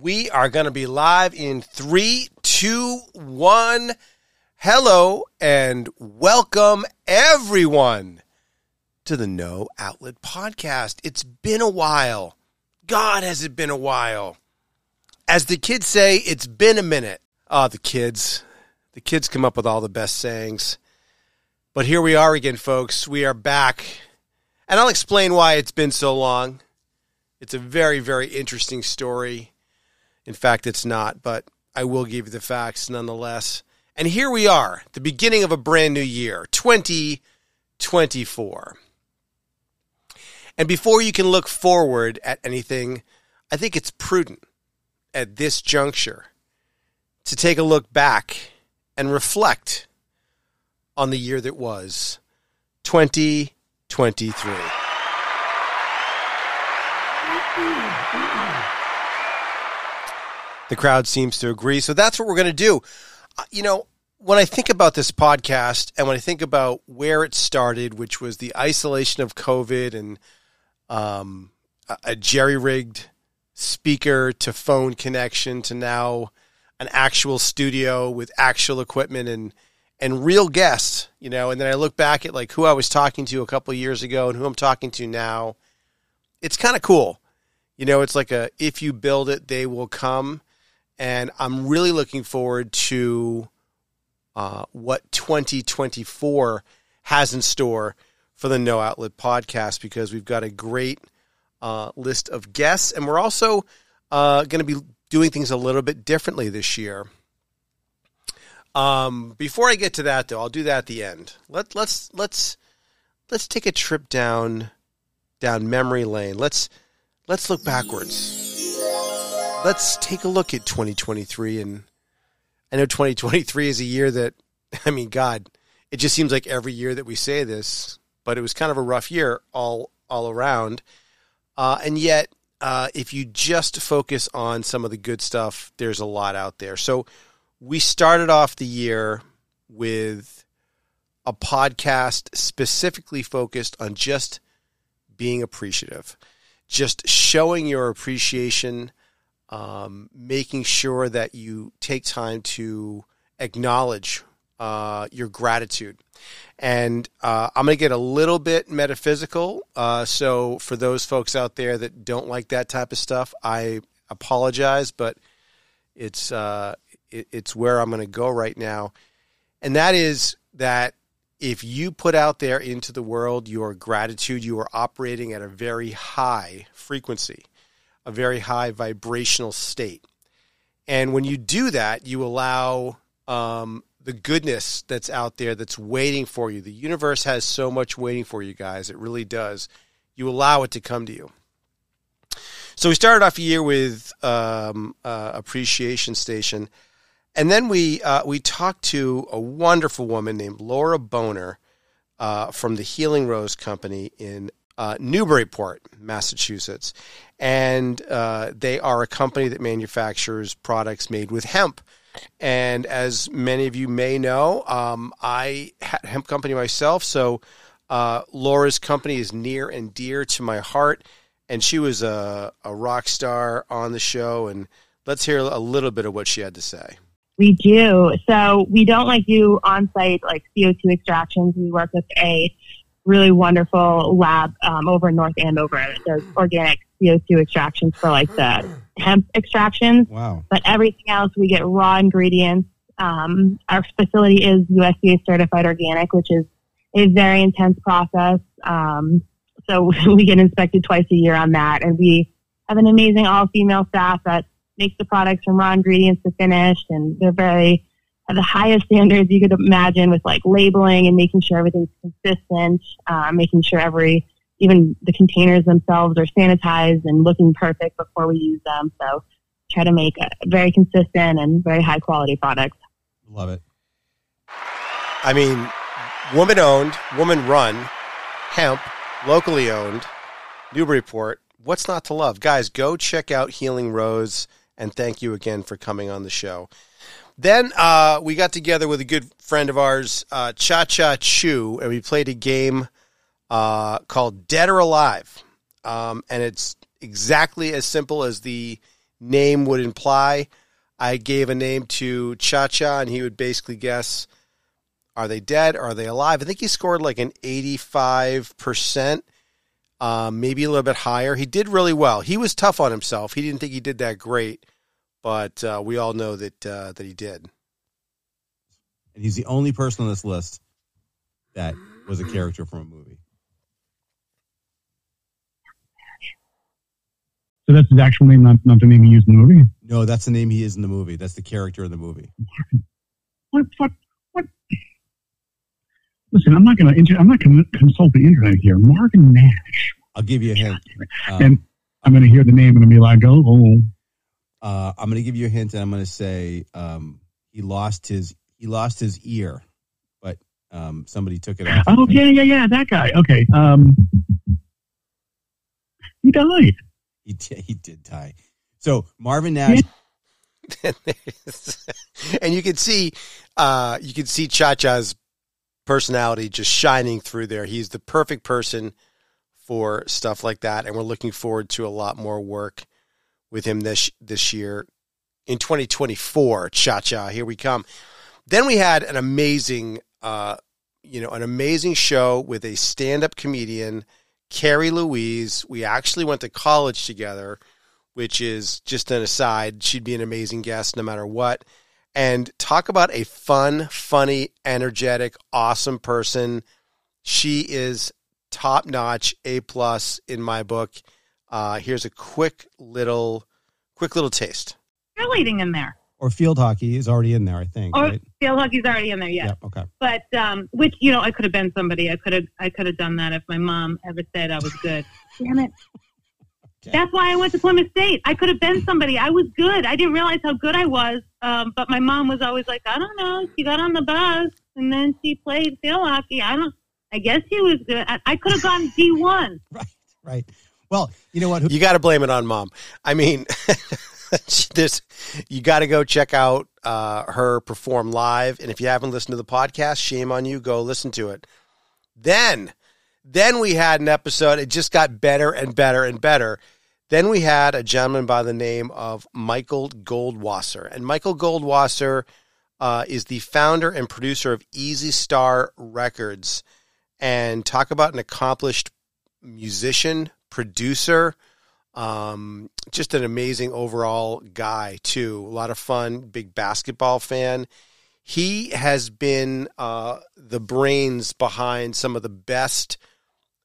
We are going to be live in three, two, one. Hello and welcome everyone to the No Outlet Podcast. It's been a while. God, has it been a while? As the kids say, it's been a minute. Ah, oh, the kids. The kids come up with all the best sayings. But here we are again, folks. We are back. And I'll explain why it's been so long. It's a very, very interesting story. In fact, it's not, but I will give you the facts nonetheless. And here we are, the beginning of a brand new year, 2024. And before you can look forward at anything, I think it's prudent at this juncture to take a look back and reflect on the year that was 2023. The crowd seems to agree. So that's what we're going to do. Uh, you know, when I think about this podcast and when I think about where it started, which was the isolation of COVID and um, a, jerry rigged speaker to phone connection to now an actual studio with actual equipment and and real guests, you know, and then I look back at like who I was talking to a couple years ago and who I'm talking to now. It's kind of cool. You know, it's like a if you build it, they will come. And I'm really looking forward to uh, what 2024 has in store for the No Outlet podcast because we've got a great uh, list of guests, and we're also uh, going to be doing things a little bit differently this year. Um, before I get to that, though, I'll do that at the end. Let let's let's let's take a trip down down memory lane. Let's let's look backwards. Let's take a look at 2023, and I know 2023 is a year that I mean, God, it just seems like every year that we say this but it was kind of a rough year all all around. Uh, and yet, uh, if you just focus on some of the good stuff, there's a lot out there. So we started off the year with a podcast specifically focused on just being appreciative, just showing your appreciation, um, making sure that you take time to acknowledge uh, your gratitude. And uh, I'm going to get a little bit metaphysical. Uh, so, for those folks out there that don't like that type of stuff, I apologize, but it's uh, it, it's where I'm going to go right now. And that is that if you put out there into the world your gratitude, you are operating at a very high frequency, a very high vibrational state. And when you do that, you allow um, the goodness that's out there that's waiting for you. The universe has so much waiting for you guys. It really does. You allow it to come to you. So we started off a year with um, uh, Appreciation Station, and then we uh, we talked to a wonderful woman named Laura Boner uh, from the Healing Rose Company in uh, Newburyport, Massachusetts, and uh, they are a company that manufactures products made with hemp. And as many of you may know, um, I had a hemp company myself. So uh, Laura's company is near and dear to my heart. And she was a, a rock star on the show. And let's hear a little bit of what she had to say. We do. So we don't like do on site like CO2 extractions. We work with a really wonderful lab um, over in North Andover that does organic CO2 extractions for like the hemp extractions. Wow. But everything else, we get raw ingredients. Um, our facility is USDA certified organic, which is a very intense process. Um, so we get inspected twice a year on that. And we have an amazing all female staff that makes the products from raw ingredients to finished. And they're very, the highest standards you could imagine with like labeling and making sure everything's consistent, uh, making sure every even the containers themselves are sanitized and looking perfect before we use them. So try to make a very consistent and very high quality products. Love it. I mean, woman owned, woman run, hemp, locally owned, Newburyport. What's not to love? Guys, go check out Healing Rose and thank you again for coming on the show. Then uh, we got together with a good friend of ours, uh, Cha Cha Chu, and we played a game uh, called Dead or Alive. Um, and it's exactly as simple as the name would imply. I gave a name to Cha Cha, and he would basically guess are they dead? Are they alive? I think he scored like an 85%, um, maybe a little bit higher. He did really well. He was tough on himself. He didn't think he did that great, but uh, we all know that uh, that he did. And he's the only person on this list that was a character from a movie. So that's his actual name, not, not the name he used in the movie? No, that's the name he is in the movie. That's the character in the movie. What, what, what? Listen, I'm not going to, I'm not going to consult the internet here. Marvin Nash. I'll give you a hint. Um, and I'm going to hear the name and I'll be like, oh, oh. Uh, I'm going to give you a hint, and I'm going to say um, he lost his he lost his ear, but um, somebody took it off. Oh, yeah, yeah, yeah, that guy. Okay. Um, he died. He did, he did die. So Marvin Nash. and you can see, uh, you can see Cha Cha's personality just shining through there. He's the perfect person for stuff like that, and we're looking forward to a lot more work with him this this year in 2024. Cha Cha, here we come. Then we had an amazing, uh, you know, an amazing show with a stand-up comedian, Carrie Louise. We actually went to college together, which is just an aside. She'd be an amazing guest no matter what. And talk about a fun, funny, energetic, awesome person. She is top notch, A plus in my book. Uh, here's a quick little, quick little taste. Cheerleading in there. Or field hockey is already in there, I think. Or right? field hockey's already in there, yeah. Yep, okay. But um, which you know, I could have been somebody. I could have, I could have done that if my mom ever said I was good. Damn it. Okay. That's why I went to Plymouth State. I could have been somebody. I was good. I didn't realize how good I was. Um, but my mom was always like, I don't know. She got on the bus and then she played field hockey. I don't. I guess she was good. I, I could have gone D one. Right, right. Well, you know what? You got to blame it on mom. I mean, this you got to go check out uh, her perform live, and if you haven't listened to the podcast, shame on you. Go listen to it. Then, then we had an episode. It just got better and better and better. Then we had a gentleman by the name of Michael Goldwasser, and Michael Goldwasser uh, is the founder and producer of Easy Star Records. And talk about an accomplished musician, producer, um, just an amazing overall guy too. A lot of fun, big basketball fan. He has been uh, the brains behind some of the best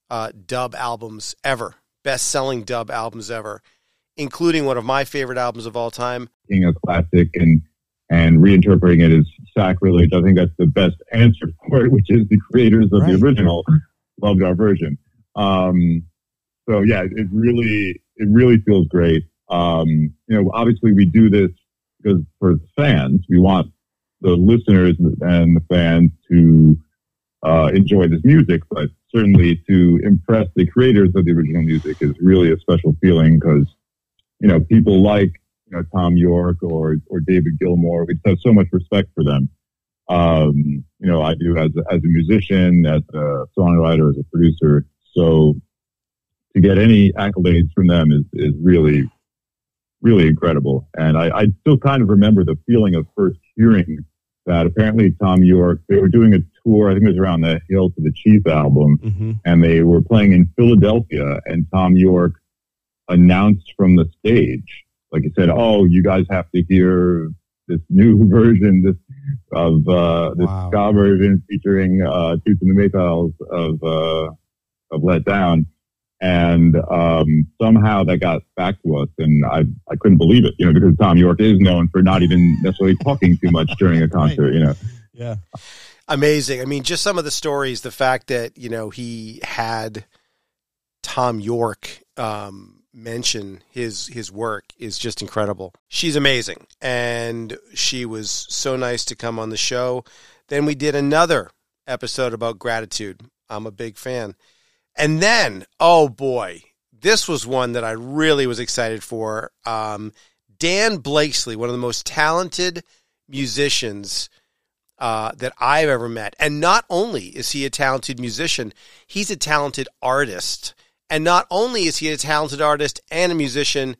uh, dub albums ever, best selling dub albums ever, including one of my favorite albums of all time. taking a classic and and reinterpreting it as sacrilege. I think that's the best answer for it, which is the creators of Right. the original loved our version. Um, so yeah, it really it really feels great. Um, you know, obviously we do this because for fans, we want the listeners and the fans to uh, enjoy this music, but certainly to impress the creators of the original music is really a special feeling because you know people like you know Thom Yorke or or David Gilmour. We have so much respect for them. Um, you know, I do as as a musician, as a songwriter, as a producer. So to get any accolades from them is is really really incredible. And I, I still kind of remember the feeling of first hearing that apparently Thom Yorke they were doing a tour. I think it was around the Hail to the Thief album Mhm. and they were playing in Philadelphia, and Thom Yorke announced from the stage, like he said, "Oh, you guys have to hear this new version, this of uh, this Wow. ska version featuring uh, Toots and the Maytals of uh, of Let Down." And um, somehow that got back to us, and I I couldn't believe it, you know, because Thom Yorke is known for not even necessarily talking too much during a concert, you know. Yeah. amazing. I mean, just some of the stories, the fact that, you know, he had Thom Yorke um, mention his his work is just incredible. She's amazing. And she was so nice to come on the show. Then we did another episode about gratitude. I'm a big fan. And then, oh boy, this was one that I really was excited for. Um, Dan Blakeslee, one of the most talented musicians uh, that I've ever met. And not only is he a talented musician, he's a talented artist. And not only is he a talented artist and a musician,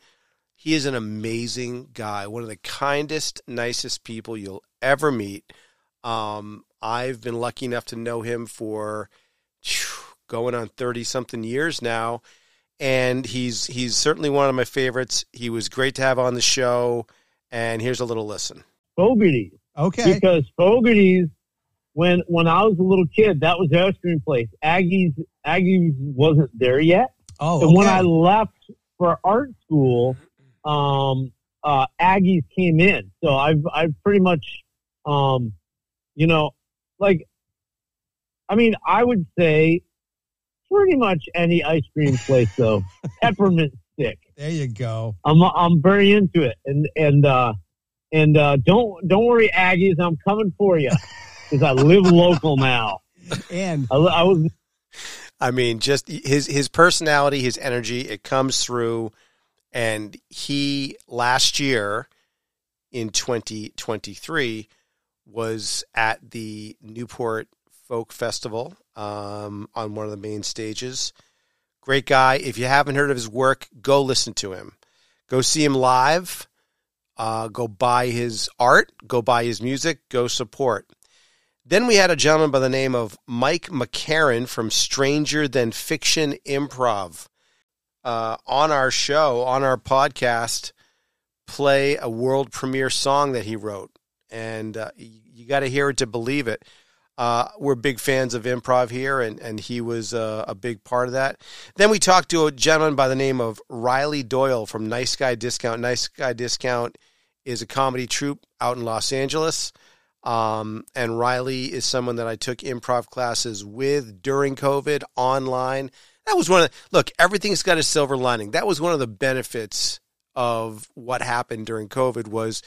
He is an amazing guy, one of the kindest, nicest people you'll ever meet. Um, I've been lucky enough to know him for going on 30 something years now. And he's he's certainly one of my favorites. He was great to have on the show. And here's a little listen. Fogarty's Okay. because Fogarty's when when I was a little kid, that was the ice cream place. Aggies Aggies wasn't there yet. Oh, And when. I left for art school, um, uh, Aggies came in. So I've I've pretty much, um, you know, like, I mean, I would say pretty much any ice cream place though. Peppermint stick. there you go. I'm I'm very into it, and and uh, and uh, don't don't worry, Aggies, I'm coming for you because I live local now. And I, I was I mean, just his his personality, his energy, it comes through. And he last year in 2023 was at the Newport Folk Festival um, on one of the main stages. Great guy. If you haven't heard of his work, go listen to him. Go see him live. Uh, go buy his art. Go buy his music. Go support. Then we had a gentleman by the name of Mike McCarran from Stranger Than Fiction Improv uh, on our show, on our podcast, play a world premiere song that he wrote. And uh, you, you got to hear it to believe it. Uh, we're big fans of improv here, and, and he was uh, a big part of that. Then we talked to a gentleman by the name of Riley Doyle from Nice Guy Discount. Nice Guy Discount is a comedy troupe out in Los Angeles. Um, and Riley is someone that I took improv classes with during COVID online. That was one of the, look, everything's got a silver lining. That was one of the benefits of what happened during COVID was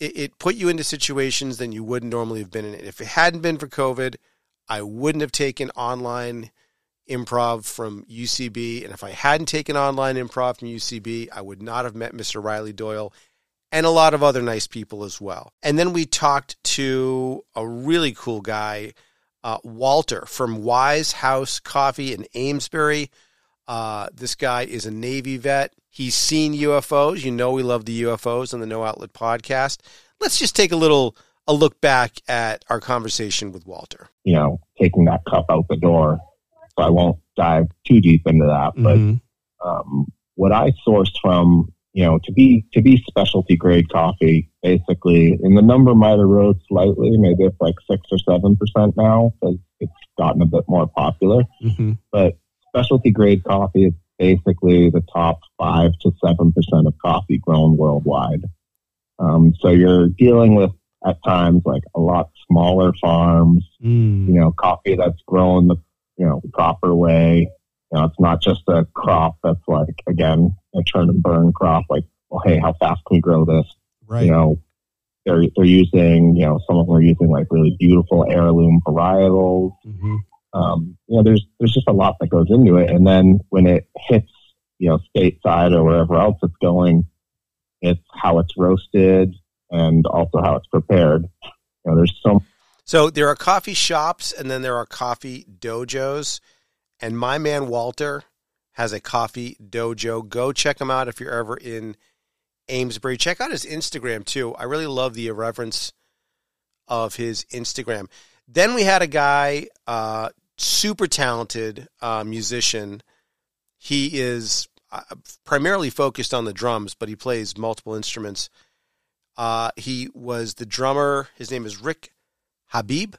it, it put you into situations than you wouldn't normally have been in. If it hadn't been for COVID, I wouldn't have taken online improv from UCB. And if I hadn't taken online improv from UCB, I would not have met Mr. Riley Doyle and a lot of other nice people as well. And then we talked to a really cool guy, uh, Walter from Wise House Coffee in Amesbury. Uh, this guy is a Navy vet. He's seen UFOs. You know we love the UFOs on the No Outlet podcast. Let's just take a little a look back at our conversation with Walter. you know, taking that cup out the door. So I won't dive too deep into that. But Mhm. um, what I sourced from, you know, to be to be specialty grade coffee, basically, and the number might have rose slightly, maybe it's like six or seven percent now because it's gotten a bit more popular. Mhm. But specialty grade coffee is basically the top five to seven percent of coffee grown worldwide. Um, so you're dealing with at times like a lot smaller farms Mm. you know, coffee that's grown the, you know, proper way. You know, it's not just a crop that's like, again, a turn and burn crop. Like, well, hey, how fast can we grow this? Right. You know, they're, they're using, you know, some of them are using like really beautiful heirloom varietals. Mhm. Um, you know, there's, there's just a lot that goes into it. And then when it hits, you know, stateside or wherever else it's going, it's how it's roasted and also how it's prepared. You know, there's so So there are coffee shops and then there are coffee dojos. And my man Walter has a coffee dojo. Go check him out if you're ever in Amesbury. Check out his Instagram too. I really love the irreverence of his Instagram. Then we had a guy, uh, super talented uh, musician. He is uh, primarily focused on the drums, but he plays multiple instruments. Uh, he was the drummer. His name is Rick Habib,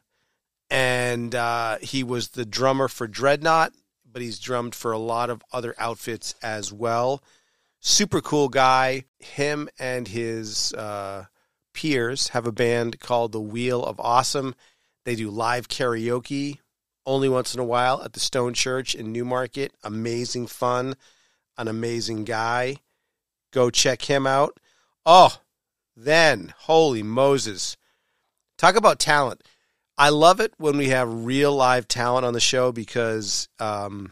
and uh, he was the drummer for Dreadnought, but he's drummed for a lot of other outfits as well. Super cool guy. Him and his uh, peers have a band called The Wheel of Awesome. They do live karaoke only once in a while at the Stone Church in Newmarket. Amazing fun. An amazing guy. Go check him out. Oh, then, holy Moses. Talk about talent. I love it when we have real live talent on the show because um,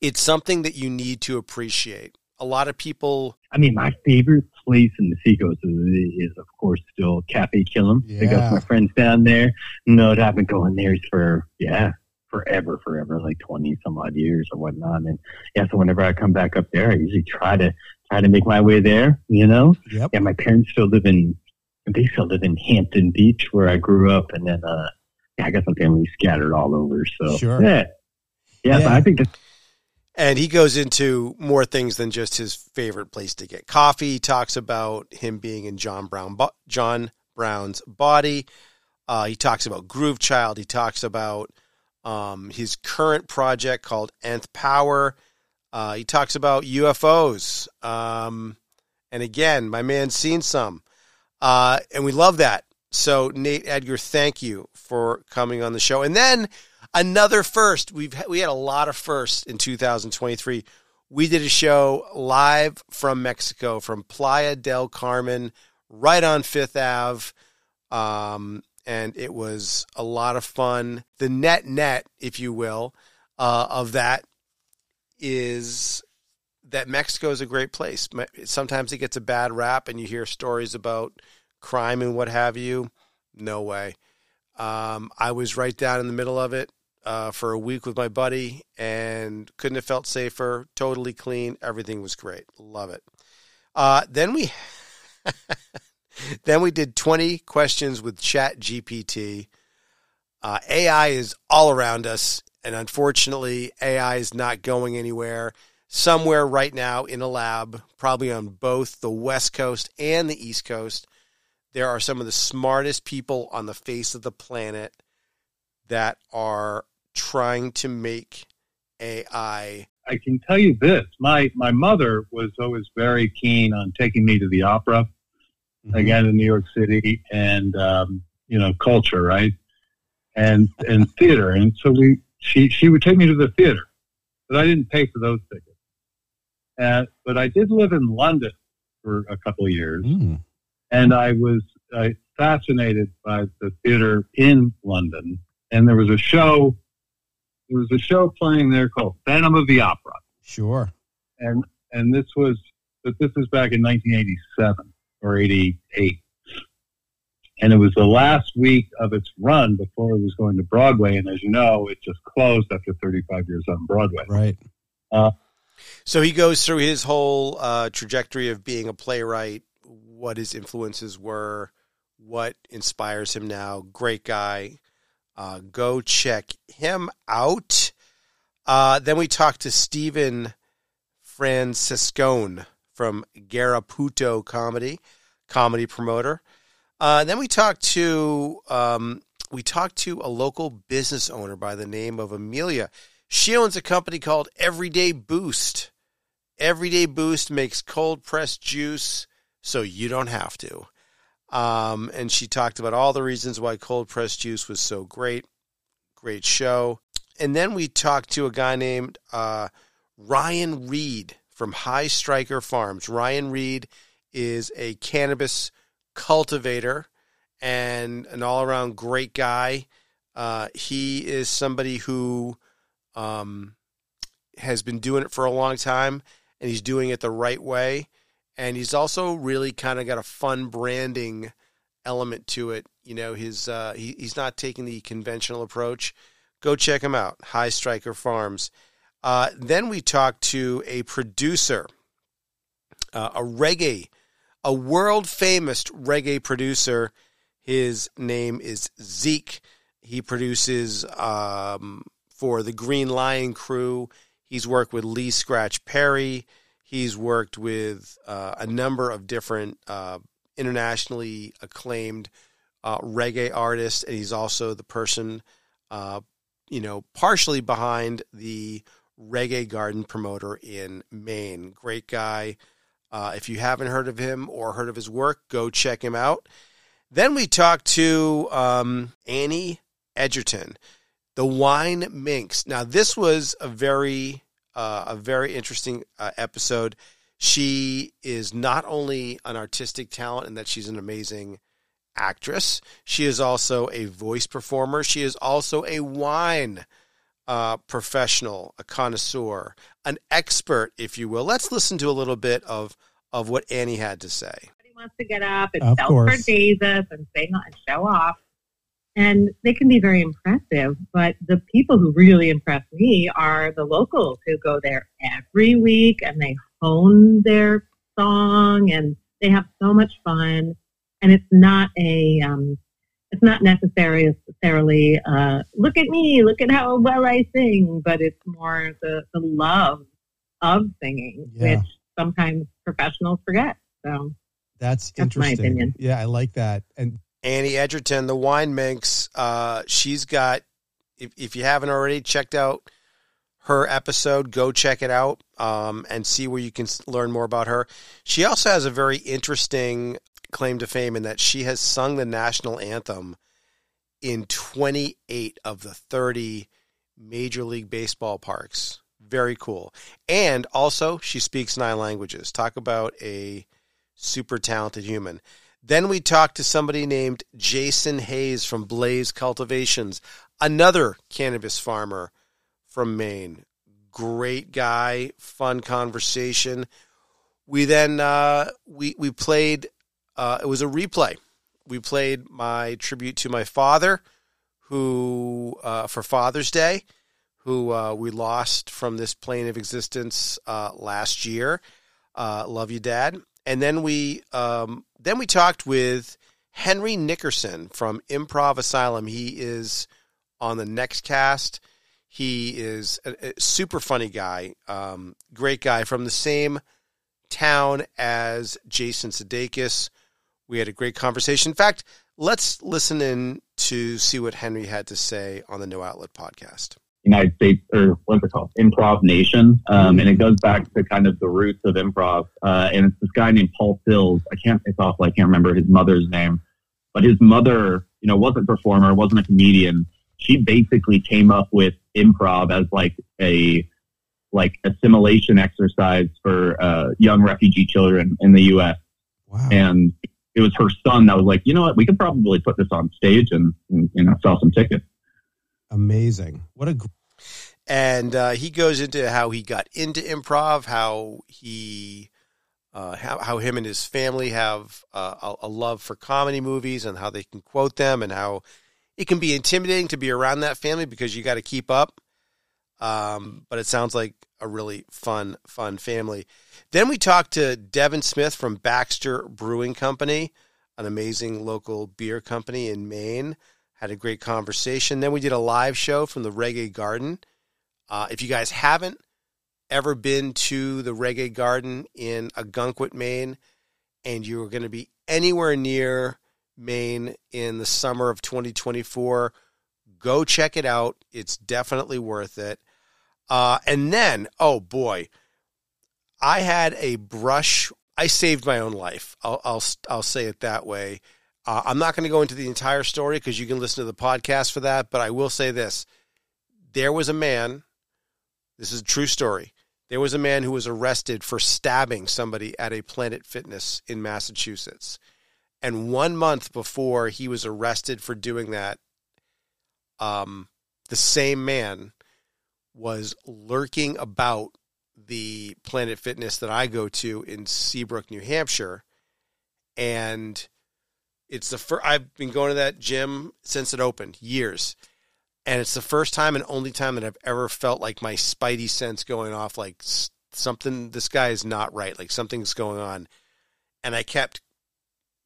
it's something that you need to appreciate. A lot of people, I mean, my favorite place in the Seacoast is, of course, still Cafe Kilim. I got my friends down there. No, I've been going there for, yeah, forever, forever, like 20 some odd years or whatnot. And yeah, so whenever I come back up there, I usually try to try to make my way there. You know, Yep. yeah. My parents still live in they still live in Hampton Beach, where I grew up, and then uh, yeah, I got some family scattered all over. So Sure. yeah, yeah. Yeah. But I think that's And he goes into more things than just his favorite place to get coffee. He talks about him being in John Brown, John Brown's body. Uh, he talks about Groove Child. He talks about um, his current project called Nth Power. Uh, he talks about UFOs. Um, and again, my man's seen some. Uh, and we love that. So, Nate Edgar, thank you for coming on the show. And then another first. We've we had a lot of firsts in 2023. We did a show live from Mexico, from Playa del Carmen, right on Fifth Ave, um, and it was a lot of fun. The net net, if you will, uh, of that is that Mexico is a great place. Sometimes it gets a bad rap, and you hear stories about crime and what have you. No way. Um, I was right down in the middle of it uh, for a week with my buddy and couldn't have felt safer. Totally clean. Everything was great. Love it. Uh, then we then we did 20 questions with Chat GPT. Uh, AI is all around us, and unfortunately, AI is not going anywhere. Somewhere right now in a lab, probably on both the West Coast and the East Coast, there are some of the smartest people on the face of the planet that are trying to make AI. I can tell you this: my my mother was always very keen on taking me to the opera Mhm. again in New York City, and um, you know, culture, right, and and theater, and so we she she would take me to the theater, but I didn't pay for those tickets. Uh, but I did live in London for a couple of years, Mm. and I was uh, fascinated by the theater in London. And there was a show, there was a show playing there called Phantom of the Opera, Sure. and and this was, but this is back in 1987 or 88, and it was the last week of its run before it was going to Broadway. And as you know, it just closed after 35 years on Broadway. Right. So he goes through his whole uh, trajectory of being a playwright, what his influences were, what inspires him now. Great guy. Uh, go check him out. Uh, then we talked to Stephen Franciscone from Garaputo Comedy, comedy promoter. Uh, then we talked to um, we talked to a local business owner by the name of Amelia. She owns a company called Everyday Boost. Everyday Boost makes cold pressed juice so you don't have to. Um, and she talked about all the reasons why cold pressed juice was so great. Great show. And then we talked to a guy named uh, Ryan Reed from High Striker Farms. Ryan Reed is a cannabis cultivator and an all around great guy. Uh, he is somebody who um, has been doing it for a long time and he's doing it the right way. And he's also really kind of got a fun branding element to it. You know, his uh, he, he's not taking the conventional approach. Go check him out, High Striker Farms. Uh, then we talked to a producer, uh, a reggae, a world famous reggae producer. His name is Zeke. He produces um, for the Green Lion Crew. He's worked with Lee Scratch Perry. He's worked with uh, a number of different uh, internationally acclaimed uh, reggae artists, and he's also the person, uh, you know, partially behind the Reggae Garden promoter in Maine. Great guy. Uh, if you haven't heard of him or heard of his work, go check him out. Then we talked to um, Annie Edgerton, the Wine Minx. Now, this was a very uh, a very interesting uh, episode. She is not only an artistic talent in that she's an amazing actress, she is also a voice performer. She is also a wine uh, professional, a connoisseur, an expert, if you will. Let's listen to a little bit of of what Annie had to say. Everybody wants to get up and Of sell course. for Jesus and say and show off. And they can be very impressive, but the people who really impress me are the locals who go there every week and they hone their song and they have so much fun. And it's not a, um, it's not necessarily necessarily uh, look at me, look at how well I sing, but it's more the, the love of singing, Yeah. which sometimes professionals forget. So That's, That's interesting. Yeah, I like that. And Annie Edgerton, the wine minx. Uh, she's got. If if you haven't already checked out her episode, go check it out um, and see where you can learn more about her. She also has a very interesting claim to fame in that she has sung the national anthem in 28 of the 30 Major League Baseball parks. Very cool. And also, she speaks nine languages. Talk about a super talented human. Then we talked to somebody named Jason Hayes from Blaze Cultivations, another cannabis farmer from Maine. Great guy, fun conversation. We then uh, we we played. Uh, it was a replay. We played my tribute to my father, who uh, for Father's Day, who uh, we lost from this plane of existence uh, last year. Uh, love you, Dad. And then we um, then we talked with Henry Nickerson from Improv Asylum. He is on the next cast. He is a, a super funny guy, um, great guy from the same town as Jason Sudeikis. We had a great conversation. In fact, let's listen in to see what Henry had to say on the No Outlet podcast. United States, or what's it called? Improv Nation. Um, and it goes back to kind of the roots of improv. Uh, and it's this guy named Paul Sills. I can't, it's awful. I can't remember his mother's name, but his mother, you know, wasn't a performer, wasn't a comedian. She basically came up with improv as like a, like assimilation exercise for, uh, young refugee children in the U.S. wow. And it was her son that was like, you know what, we could probably put this on stage and, and you know, sell some tickets. Amazing. What a and uh, he goes into how he got into improv, how he, uh, how, how him and his family have uh, a, a love for comedy movies and how they can quote them, and how it can be intimidating to be around that family because you got to keep up. Um, but it sounds like a really fun, fun family. Then we talked to Devin Smith from Baxter Brewing Company, an amazing local beer company in Maine. Had a great conversation. Then we did a live show from the Reggae Garden. Uh, if you guys haven't ever been to the Reggae Garden in Ogunquit, Maine, and you're going to be anywhere near Maine in the summer of 2024, go check it out. It's definitely worth it. Uh, and then, oh boy, I had a brush. I saved my own life. I'll I'll, I'll say it that way. Uh, I'm not going to go into the entire story because you can listen to the podcast for that. But I will say this: there was a man. This is a true story. There was a man who was arrested for stabbing somebody at a Planet Fitness in Massachusetts. And one month before he was arrested for doing that, um, the same man was lurking about the Planet Fitness that I go to in Seabrook, New Hampshire. And it's the first, I've been going to that gym since it opened, years. And it's the first time and only time that I've ever felt like my spidey sense going off, like something, this guy is not right, like something's going on. And I kept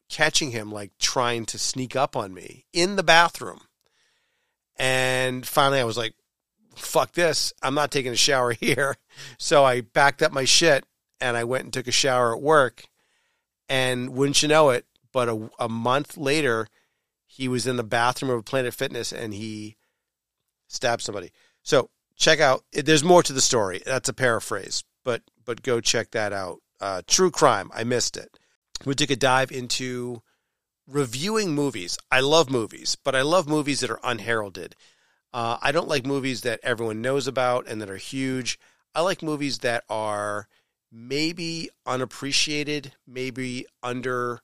catching him, like trying to sneak up on me in the bathroom. And finally, I was like, fuck this. I'm not taking a shower here. So I backed up my shit and I went and took a shower at work. And wouldn't you know it, but a, a month later, he was in the bathroom of Planet Fitness and he stabbed somebody. So check out. There's more to the story. That's a paraphrase, but but go check that out. Uh, true crime. I missed it. We took a dive into reviewing movies. I love movies, but I love movies that are unheralded. Uh, I don't like movies that everyone knows about and that are huge. I like movies that are maybe unappreciated, maybe under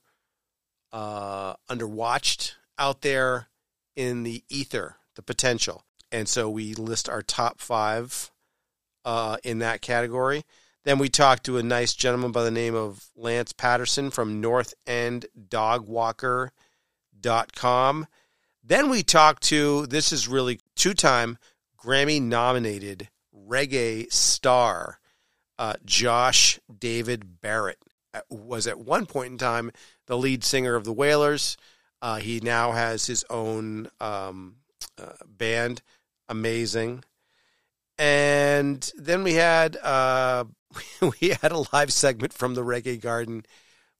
uh, underwatched out there in the ether, the potential. And so we list our top five uh, in that category. Then we talked to a nice gentleman by the name of Lance Patterson from NorthEndDogwalker.com. Then we talked to, this is really two time Grammy nominated reggae star, uh, Josh David Barrett. uh, was at one point in time the lead singer of the Wailers. Uh, he now has his own um, uh, band, amazing. And then we had uh, we had a live segment from the Reggae Garden,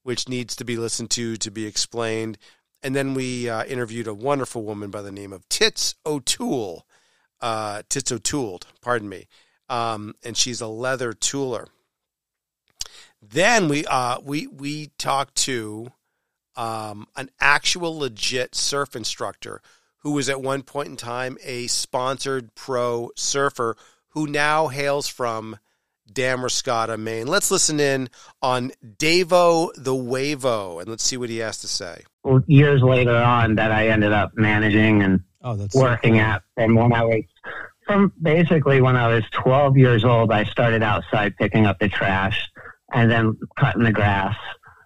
which needs to be listened to to be explained. And then we uh, interviewed a wonderful woman by the name of Tits O'Toole, uh, Tits O'Toole, pardon me, um, and she's a leather tooler. Then we uh, we we talked to um, an actual legit surf instructor who was at one point in time a sponsored pro surfer who now hails from Damariscotta, Maine. Let's listen in on Davo the Wavo and let's see what he has to say. Well, years later on, that I ended up managing and Oh, that's working at. And when I was from basically when I was 12 years old, I started outside picking up the trash and then cutting the grass.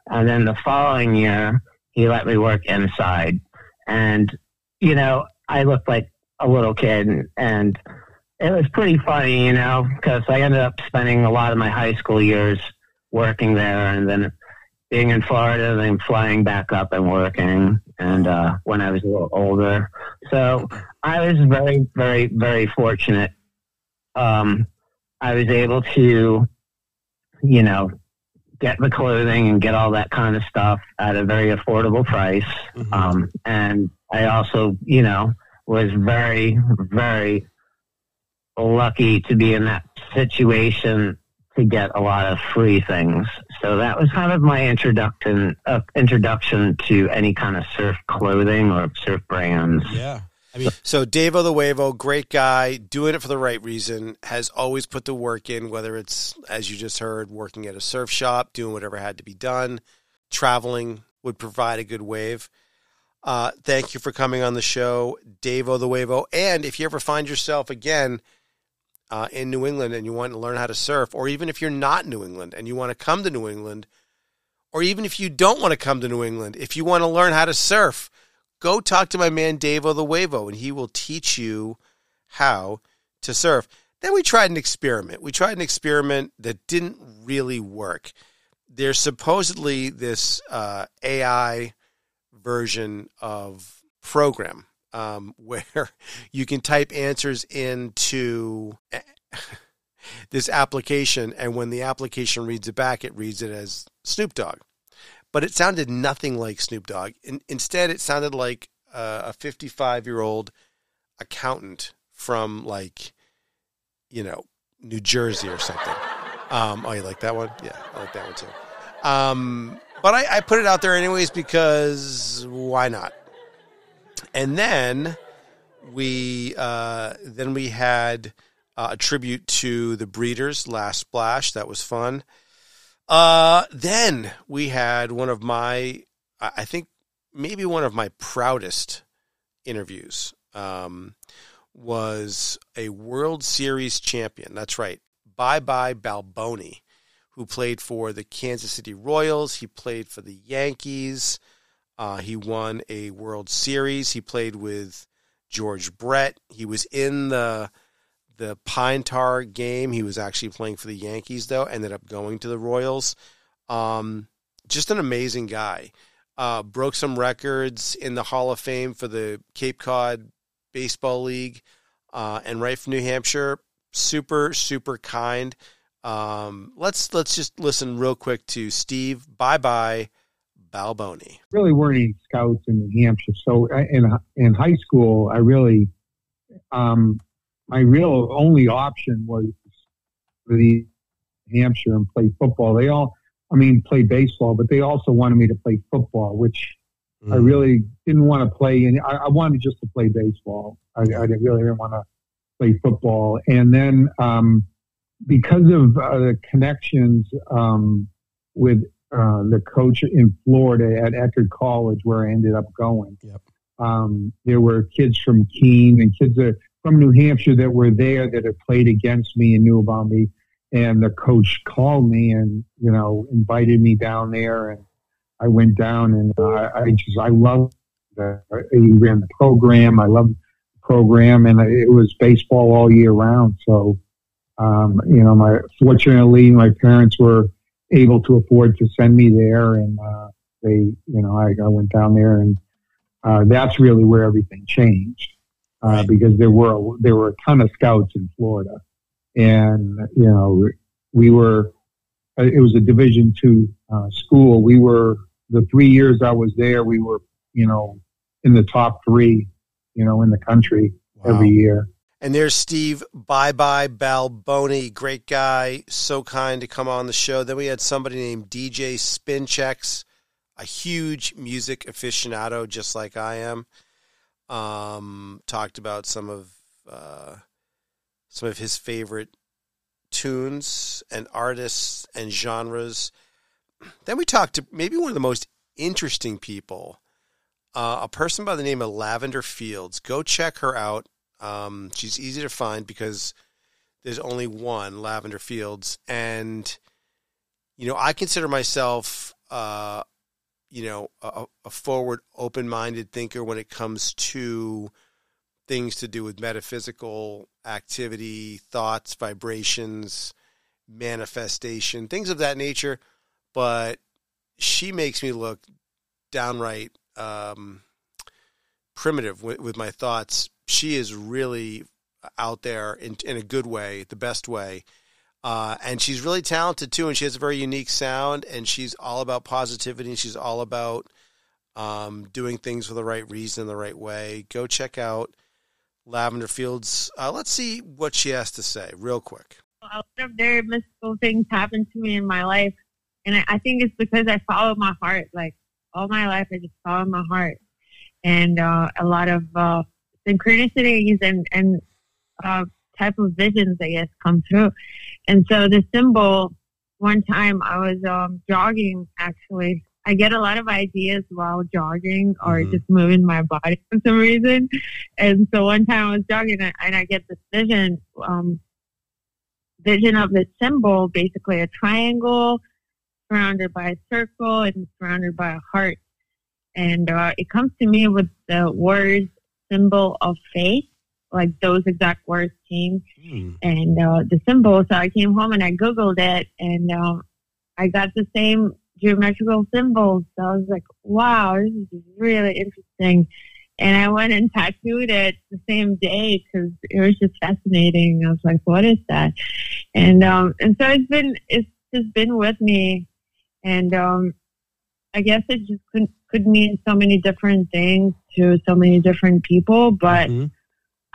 And then the following year, he let me work inside. And, you know, I looked like a little kid and it was pretty funny, you know, because I ended up spending a lot of my high school years working there and then being in Florida and then flying back up and working. And uh, when I was a little older, so I was very, very, very fortunate. Um, I was able to, you know, get the clothing and get all that kind of stuff at a very affordable price. Mm-hmm. Um, and I also, you know, was very, very lucky to be in that situation to get a lot of free things. So that was kind of my introduction uh, introduction to any kind of surf clothing or surf brands. Yeah. I mean, So Dave the great guy, doing it for the right reason, has always put the work in, whether it's, as you just heard, working at a surf shop, doing whatever had to be done, traveling would provide a good wave. Uh, thank you for coming on the show, Dave the. And if you ever find yourself again uh, in New England and you want to learn how to surf, or even if you're not New England and you want to come to New England, or even if you don't want to come to New England, if you want to learn how to surf, go talk to my man Davo the Wavo, and he will teach you how to surf. Then we tried an experiment. We tried an experiment that didn't really work. There's supposedly this uh, AI version of program um, where you can type answers into this application, and when the application reads it back, it reads it as Snoop Dogg. But it sounded nothing like Snoop Dogg. In, instead, it sounded like uh, a 55 year old accountant from like, you know, New Jersey or something. Um, oh, you like that one? Yeah, I like that one too. Um, but I, I put it out there anyways because why not? And then we uh, then we had uh, a tribute to the Breeders last splash. That was fun. Uh, then we had one of my, I think maybe one of my proudest interviews. Um, was a World Series champion. That's right. Bye bye Balboni, who played for the Kansas City Royals. He played for the Yankees. Uh, he won a World Series. He played with George Brett. He was in the the Pine Tar game. He was actually playing for the Yankees, though. Ended up going to the Royals. Um, just an amazing guy. Uh, broke some records in the Hall of Fame for the Cape Cod Baseball League, uh, and right from New Hampshire. Super, super kind. Um, let's let's just listen real quick to Steve. Bye bye, Balboni. really weren't any scouts in New Hampshire. So in in high school, I really um, my real only option was the Hampshire and play football. They all, I mean, play baseball, but they also wanted me to play football, which I really didn't want to play. And I, I wanted just to play baseball. I, I didn't really didn't want to play football. And then um, because of uh, the connections um, with uh, the coach in Florida at Eckerd College, where I ended up going. Yep. Um, there were kids from Keene and kids that, from New Hampshire that were there that had played against me and knew about me. And the coach called me and you know invited me down there, and I went down and uh, I just I loved the he ran the program. I loved the program, and it was baseball all year round. So um, you know, my fortunately my parents were able to afford to send me there, and uh, they, you know, I, I went down there, and uh, that's really where everything changed uh, because there were there were a ton of scouts in Florida, and you know, we were uh, it was a Division two uh, school. We were the three years I was there, we were, you know, in the top three, you know, in the country every year. And there's Steve Bye Bye Balboni, great guy, so kind to come on the show. Then we had somebody named DJ Spinchecks, a huge music aficionado, just like I am. Um, talked about some of uh, some of his favorite tunes and artists and genres. Then we talked to maybe one of the most interesting people, uh, a person by the name of Lavender Fields. Go check her out. Um, she's easy to find because there's only one Lavender Fields, and you know I consider myself, uh, you know, a, a forward, open-minded thinker when it comes to things to do with metaphysical activity, thoughts, vibrations, manifestation, things of that nature. But she makes me look downright um, primitive with, with, my thoughts. She is really out there in, in a good way, the best way. Uh, and she's really talented too, and she has a very unique sound. And she's all about positivity. And she's all about um, doing things for the right reason, the right way. Go check out Lavender Fields. Uh, let's see what she has to say, real quick. A lot of very mystical things happened to me in my life and I, think it's because I followed my heart. Like all my life, I just followed my heart, and uh, a lot of uh, synchronicities and and uh, type of visions, I guess, come through. And so the symbol. One time I was um, jogging. Actually, I get a lot of ideas while jogging or mm-hmm. just moving my body for some reason. And so one time I was jogging and I get this vision, um, vision of this symbol, basically a triangle surrounded by a circle and surrounded by a heart. And uh, it comes to me with the words symbol of faith, like those exact words came. Mm. And uh, the symbol, so I came home and I Googled it and um, I got the same geometrical symbols. So I was like, wow, this is really interesting. And I went and tattooed it the same day because it was just fascinating. I was like, what is that? And um, and so it's been it's just been with me and um, I guess it just could could mean so many different things to so many different people. But mm-hmm.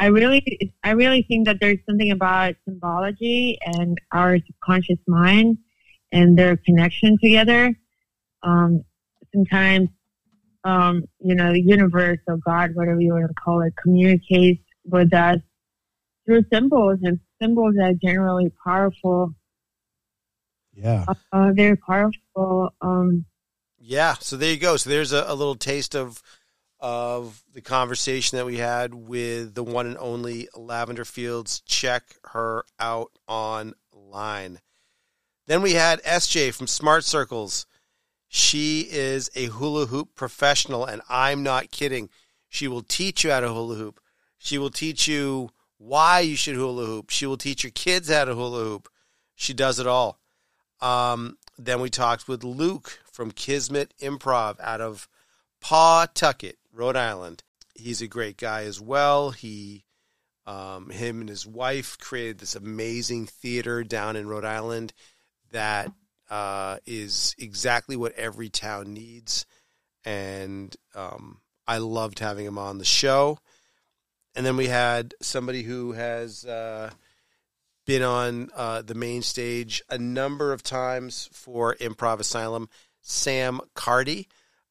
I really, I really think that there's something about symbology and our subconscious mind and their connection together. Um, sometimes, um, you know, the universe or God, whatever you want to call it, communicates with us through symbols, and symbols are generally powerful yeah. Uh, very powerful. Um, yeah. So there you go. So there's a, a, little taste of of the conversation that we had with the one and only Lavender Fields. Check her out online. Then we had SJ from Smart Circles. She is a hula hoop professional, and I'm not kidding. She will teach you how to hula hoop. She will teach you why you should hula hoop. She will teach your kids how to hula hoop. She does it all. Um, then we talked with Luke from Kismet Improv out of Pawtucket, Rhode Island. He's a great guy as well. He, um, him and his wife created this amazing theater down in Rhode Island that uh, is exactly what every town needs. And um, I loved having him on the show. And then we had somebody who has uh, been on uh, the main stage a number of times for Improv Asylum. Sam Cardy.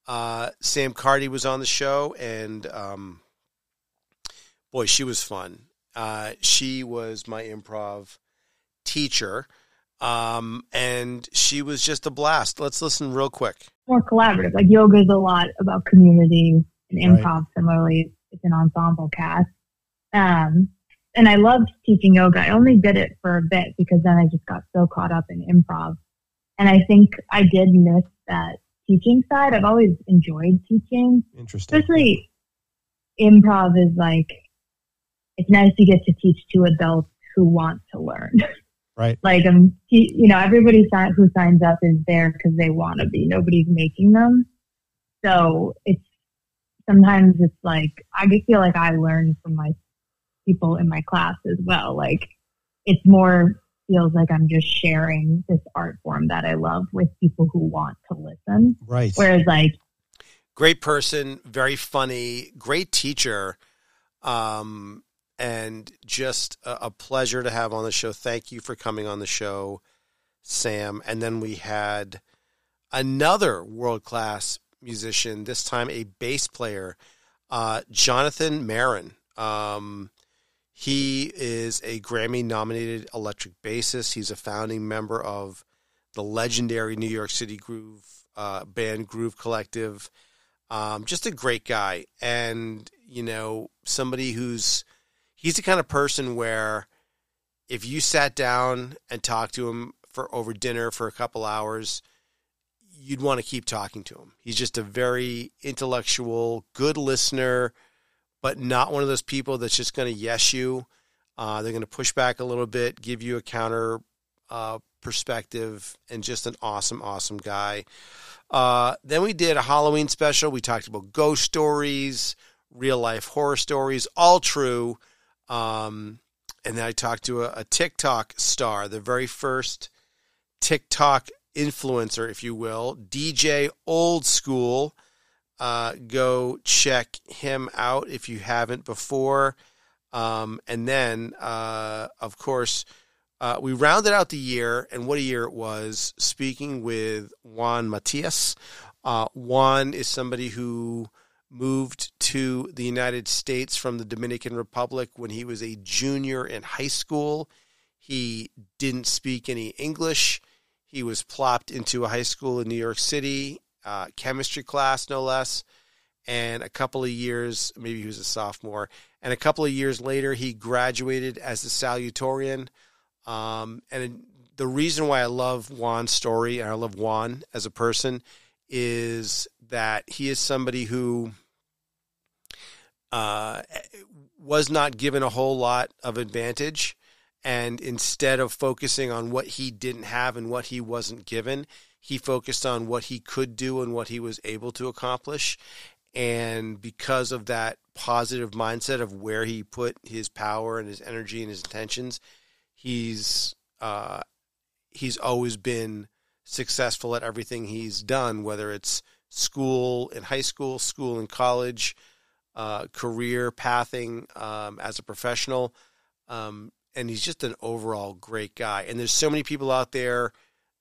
Uh, Sam Cardy was on the show, and um, boy, she was fun. Uh, she was my improv teacher, um, and she was just a blast. Let's listen real quick. More collaborative. Like yoga is a lot about community, and improv right. similarly, it's an ensemble cast. Um, and I loved teaching yoga. I only did it for a bit because then I just got so caught up in improv. And I think I did miss that teaching side. I've always enjoyed teaching. Interesting. Especially improv is like, it's nice to get to teach to adults who want to learn. Right. Like, um, you know, everybody who signs up is there because they want to be. Nobody's making them. So it's sometimes it's like I just feel like I learn from my people in my class as well. Like it's more feels like I'm just sharing this art form that I love with people who want to listen. Right. Whereas like great person, very funny, great teacher, um, and just a, a pleasure to have on the show. Thank you for coming on the show, Sam. And then we had another world class musician, this time a bass player, uh, Jonathan Maron. Um, he is a Grammy nominated electric bassist. He's a founding member of the legendary New York City Groove uh, band Groove Collective. Um, just a great guy. And, you know, somebody who's, he's the kind of person where if you sat down and talked to him for over dinner for a couple hours, you'd want to keep talking to him. He's just a very intellectual, good listener, but not one of those people that's just going to yes you. Uh, they're going to push back a little bit, give you a counter uh, perspective, and just an awesome, awesome guy. Uh, then we did a Halloween special. We talked about ghost stories, real life horror stories, all true. Um, and then I talked to a, a TikTok star, the very first TikTok influencer, if you will, DJ Old School. Uh, go check him out if you haven't before. Um, and then, uh, of course, uh, we rounded out the year, and what a year it was, speaking with Juan Matias. Uh, Juan is somebody who moved to the United States from the Dominican Republic when he was a junior in high school. He didn't speak any English. He was plopped into a high school in New York City, uh, chemistry class, no less. And a couple of years, maybe he was a sophomore, and a couple of years later, he graduated as a salutatorian. Um, and the reason why I love Juan's story and I love Juan as a person is that he is somebody who uh, was not given a whole lot of advantage. And instead of focusing on what he didn't have and what he wasn't given, he focused on what he could do and what he was able to accomplish. And because of that positive mindset of where he put his power and his energy and his intentions, he's uh, he's always been successful at everything he's done, whether it's school in high school, school in college, uh, career pathing um, as a professional. Um, and he's just an overall great guy. And there's so many people out there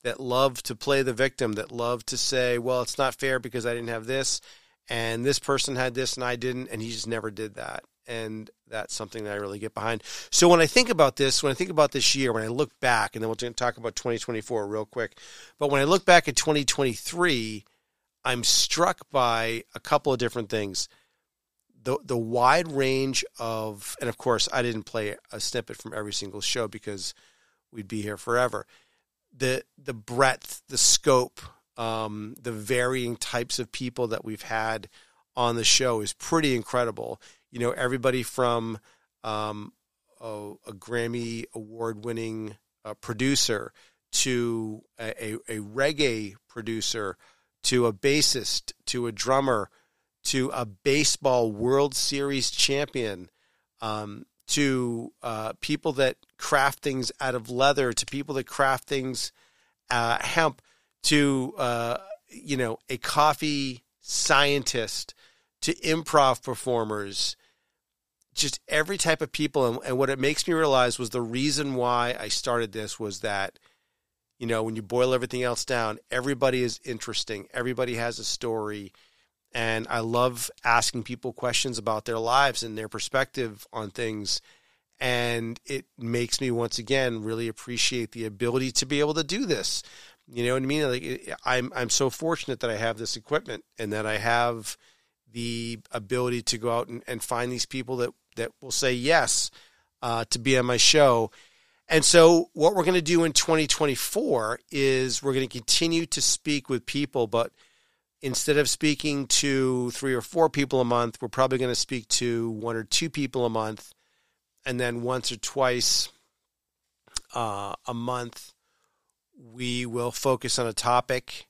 that love to play the victim, that love to say, well, it's not fair because I didn't have this, and this person had this and I didn't, and he just never did that. And that's something that I really get behind. So when I think about this, when I think about this year, when I look back, and then we'll talk about 2024 real quick, but when I look back at 2023, I'm struck by a couple of different things. The, the wide range of, and of course, I didn't play a snippet from every single show because we'd be here forever. The the breadth, the scope, um, the varying types of people that we've had on the show is pretty incredible. You know, everybody from um, a, a, Grammy award winning uh, producer to a, a, reggae producer to a bassist to a drummer to a baseball World Series champion, um, to uh, people that craft things out of leather, to people that craft things uh, hemp, to uh, you know a coffee scientist, to improv performers, just every type of people. And, and what it makes me realize was the reason why I started this was that you know when you boil everything else down, everybody is interesting, everybody has a story and I love asking people questions about their lives and their perspective on things. And it makes me once again really appreciate the ability to be able to do this. You know what I mean? Like I'm I'm so fortunate that I have this equipment and that I have the ability to go out and, and find these people that that will say yes uh, to be on my show. And so, what we're going to do in 2024 is we're going to continue to speak with people, but instead of speaking to three or four people a month, we're probably going to speak to one or two people a month, and then once or twice uh, a month, we will focus on a topic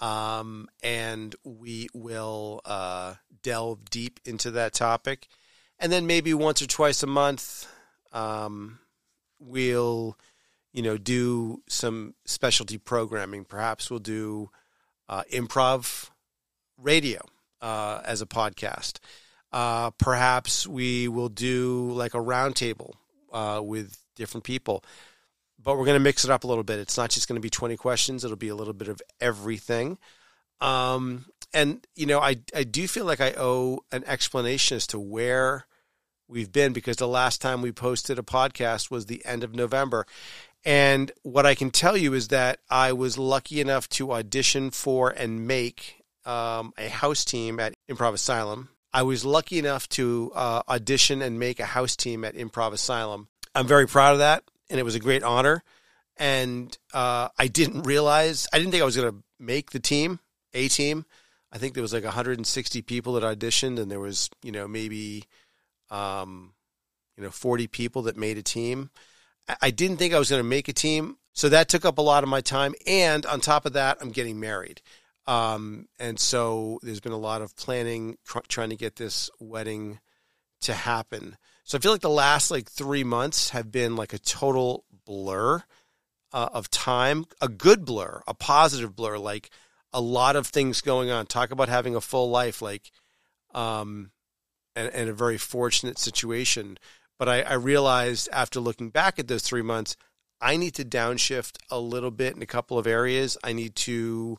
um, and we will uh, delve deep into that topic. And then maybe once or twice a month, um, we'll, you know, do some specialty programming. Perhaps we'll do uh, improv radio uh, as a podcast. Uh, perhaps we will do like a roundtable uh, with different people but we're going to mix it up a little bit. It's not just going to be 20 questions, it'll be a little bit of everything. Um, and, you know, I, I do feel like I owe an explanation as to where we've been because the last time we posted a podcast was the end of November. And what I can tell you is that I was lucky enough to audition for and make um, a house team at Improv Asylum. I was lucky enough to uh, audition and make a house team at Improv Asylum. I'm very proud of that and it was a great honor. And uh, I didn't realize, I didn't think I was going to make the team, a team. I think there was like 160 people that auditioned, and there was, you know, maybe, um, you know, 40 people that made a team. I didn't think I was going to make a team, so that took up a lot of my time. And on top of that, I'm getting married, um, and so there's been a lot of planning, tr- trying to get this wedding to happen. So I feel like the last like three months have been like a total blur uh, of time, a good blur, a positive blur, like a lot of things going on. Talk about having a full life, like, um, and, and a very fortunate situation. But I, I realized after looking back at those three months, I need to downshift a little bit in a couple of areas. I need to,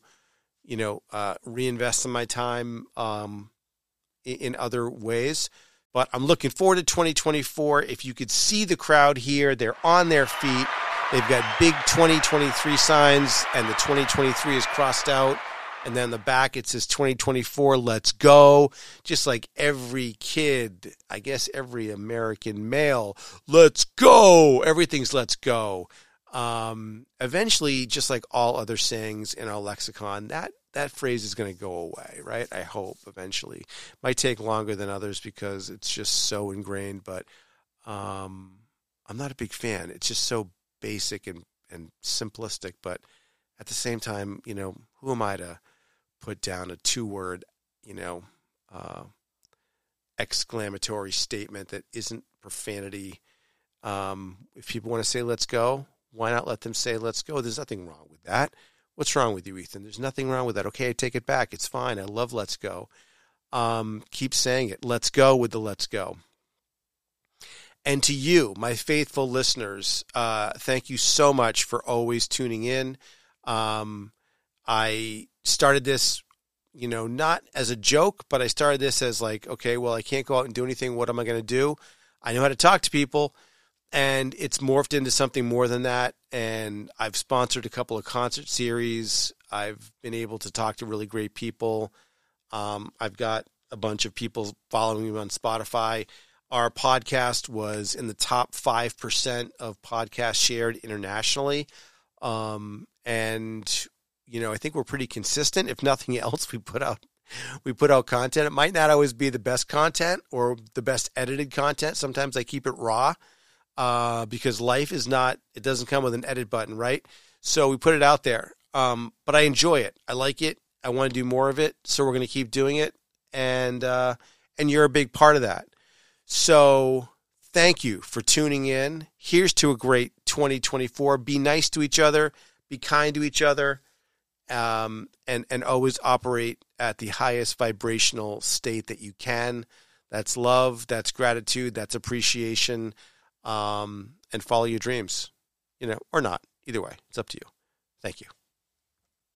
you know, uh, reinvest in my time um, in, in other ways. But I'm looking forward to 2024. If you could see the crowd here, they're on their feet. They've got big 2023 signs, and the 2023 is crossed out. And then the back, it says 2024, let's go. Just like every kid, I guess every American male, let's go. Everything's let's go. Um, eventually, just like all other sayings in our lexicon, that that phrase is going to go away, right? I hope eventually. Might take longer than others because it's just so ingrained, but um, I'm not a big fan. It's just so basic and, and simplistic, but at the same time, you know, who am I to put down a two word, you know, uh, exclamatory statement that isn't profanity? Um, if people want to say let's go, why not let them say let's go? There's nothing wrong with that. What's wrong with you, Ethan? There's nothing wrong with that. Okay, I take it back. It's fine. I love Let's Go. Um, keep saying it. Let's go with the Let's Go. And to you, my faithful listeners, uh, thank you so much for always tuning in. Um, I started this, you know, not as a joke, but I started this as like, okay, well, I can't go out and do anything. What am I going to do? I know how to talk to people and it's morphed into something more than that. And I've sponsored a couple of concert series. I've been able to talk to really great people. Um, I've got a bunch of people following me on Spotify. Our podcast was in the top 5% of podcasts shared internationally. Um, and, you know, I think we're pretty consistent. If nothing else, we put out we put out content. It might not always be the best content or the best edited content. Sometimes I keep it raw uh, because life is not, it doesn't come with an edit button, right? So we put it out there. Um, but I enjoy it. I like it. I want to do more of it. So we're going to keep doing it. And, uh, and you're a big part of that. So thank you for tuning in. Here's to a great 2024. Be nice to each other, be kind to each other, um, and, and always operate at the highest vibrational state that you can. That's love, that's gratitude, that's appreciation um, and follow your dreams, you know, or not. Either way, it's up to you. Thank you.